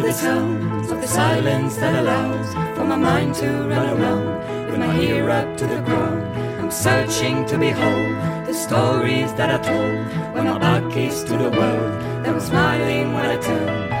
to the sounds of the silence that allows for my mind to run around with my ear up to the ground. I'm searching to behold the stories that are told when my back is to the world. That was smiling when I turned.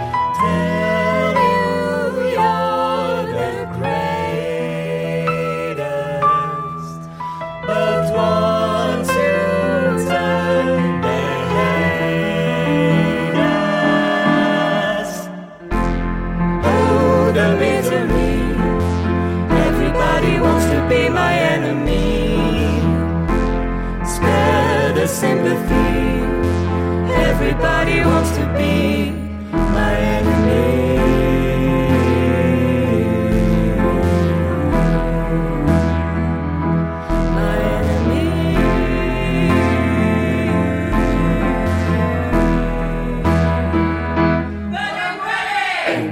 Sympathy. Everybody wants to be my enemy. My enemy.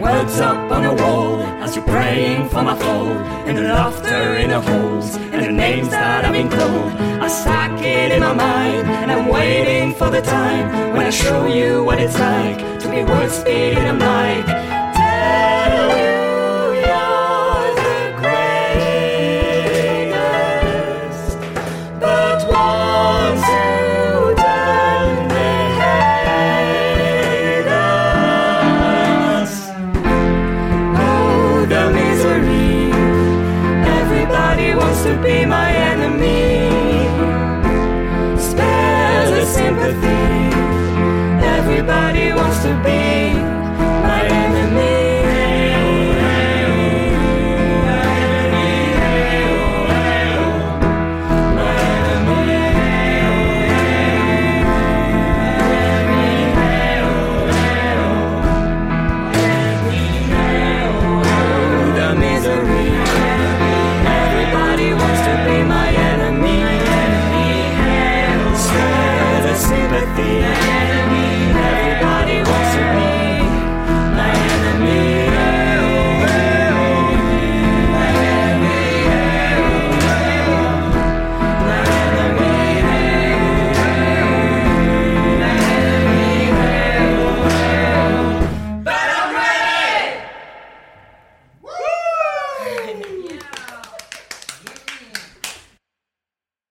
Words up on a wall as you're praying for my fall, and the laughter in the holes, and the names that I've been. I stack it in my mind, and I'm waiting for the time when I show you what it's like to be worth speed in a mic. Wants to be my enemy. Spare the sympathy. Everybody wants to be the.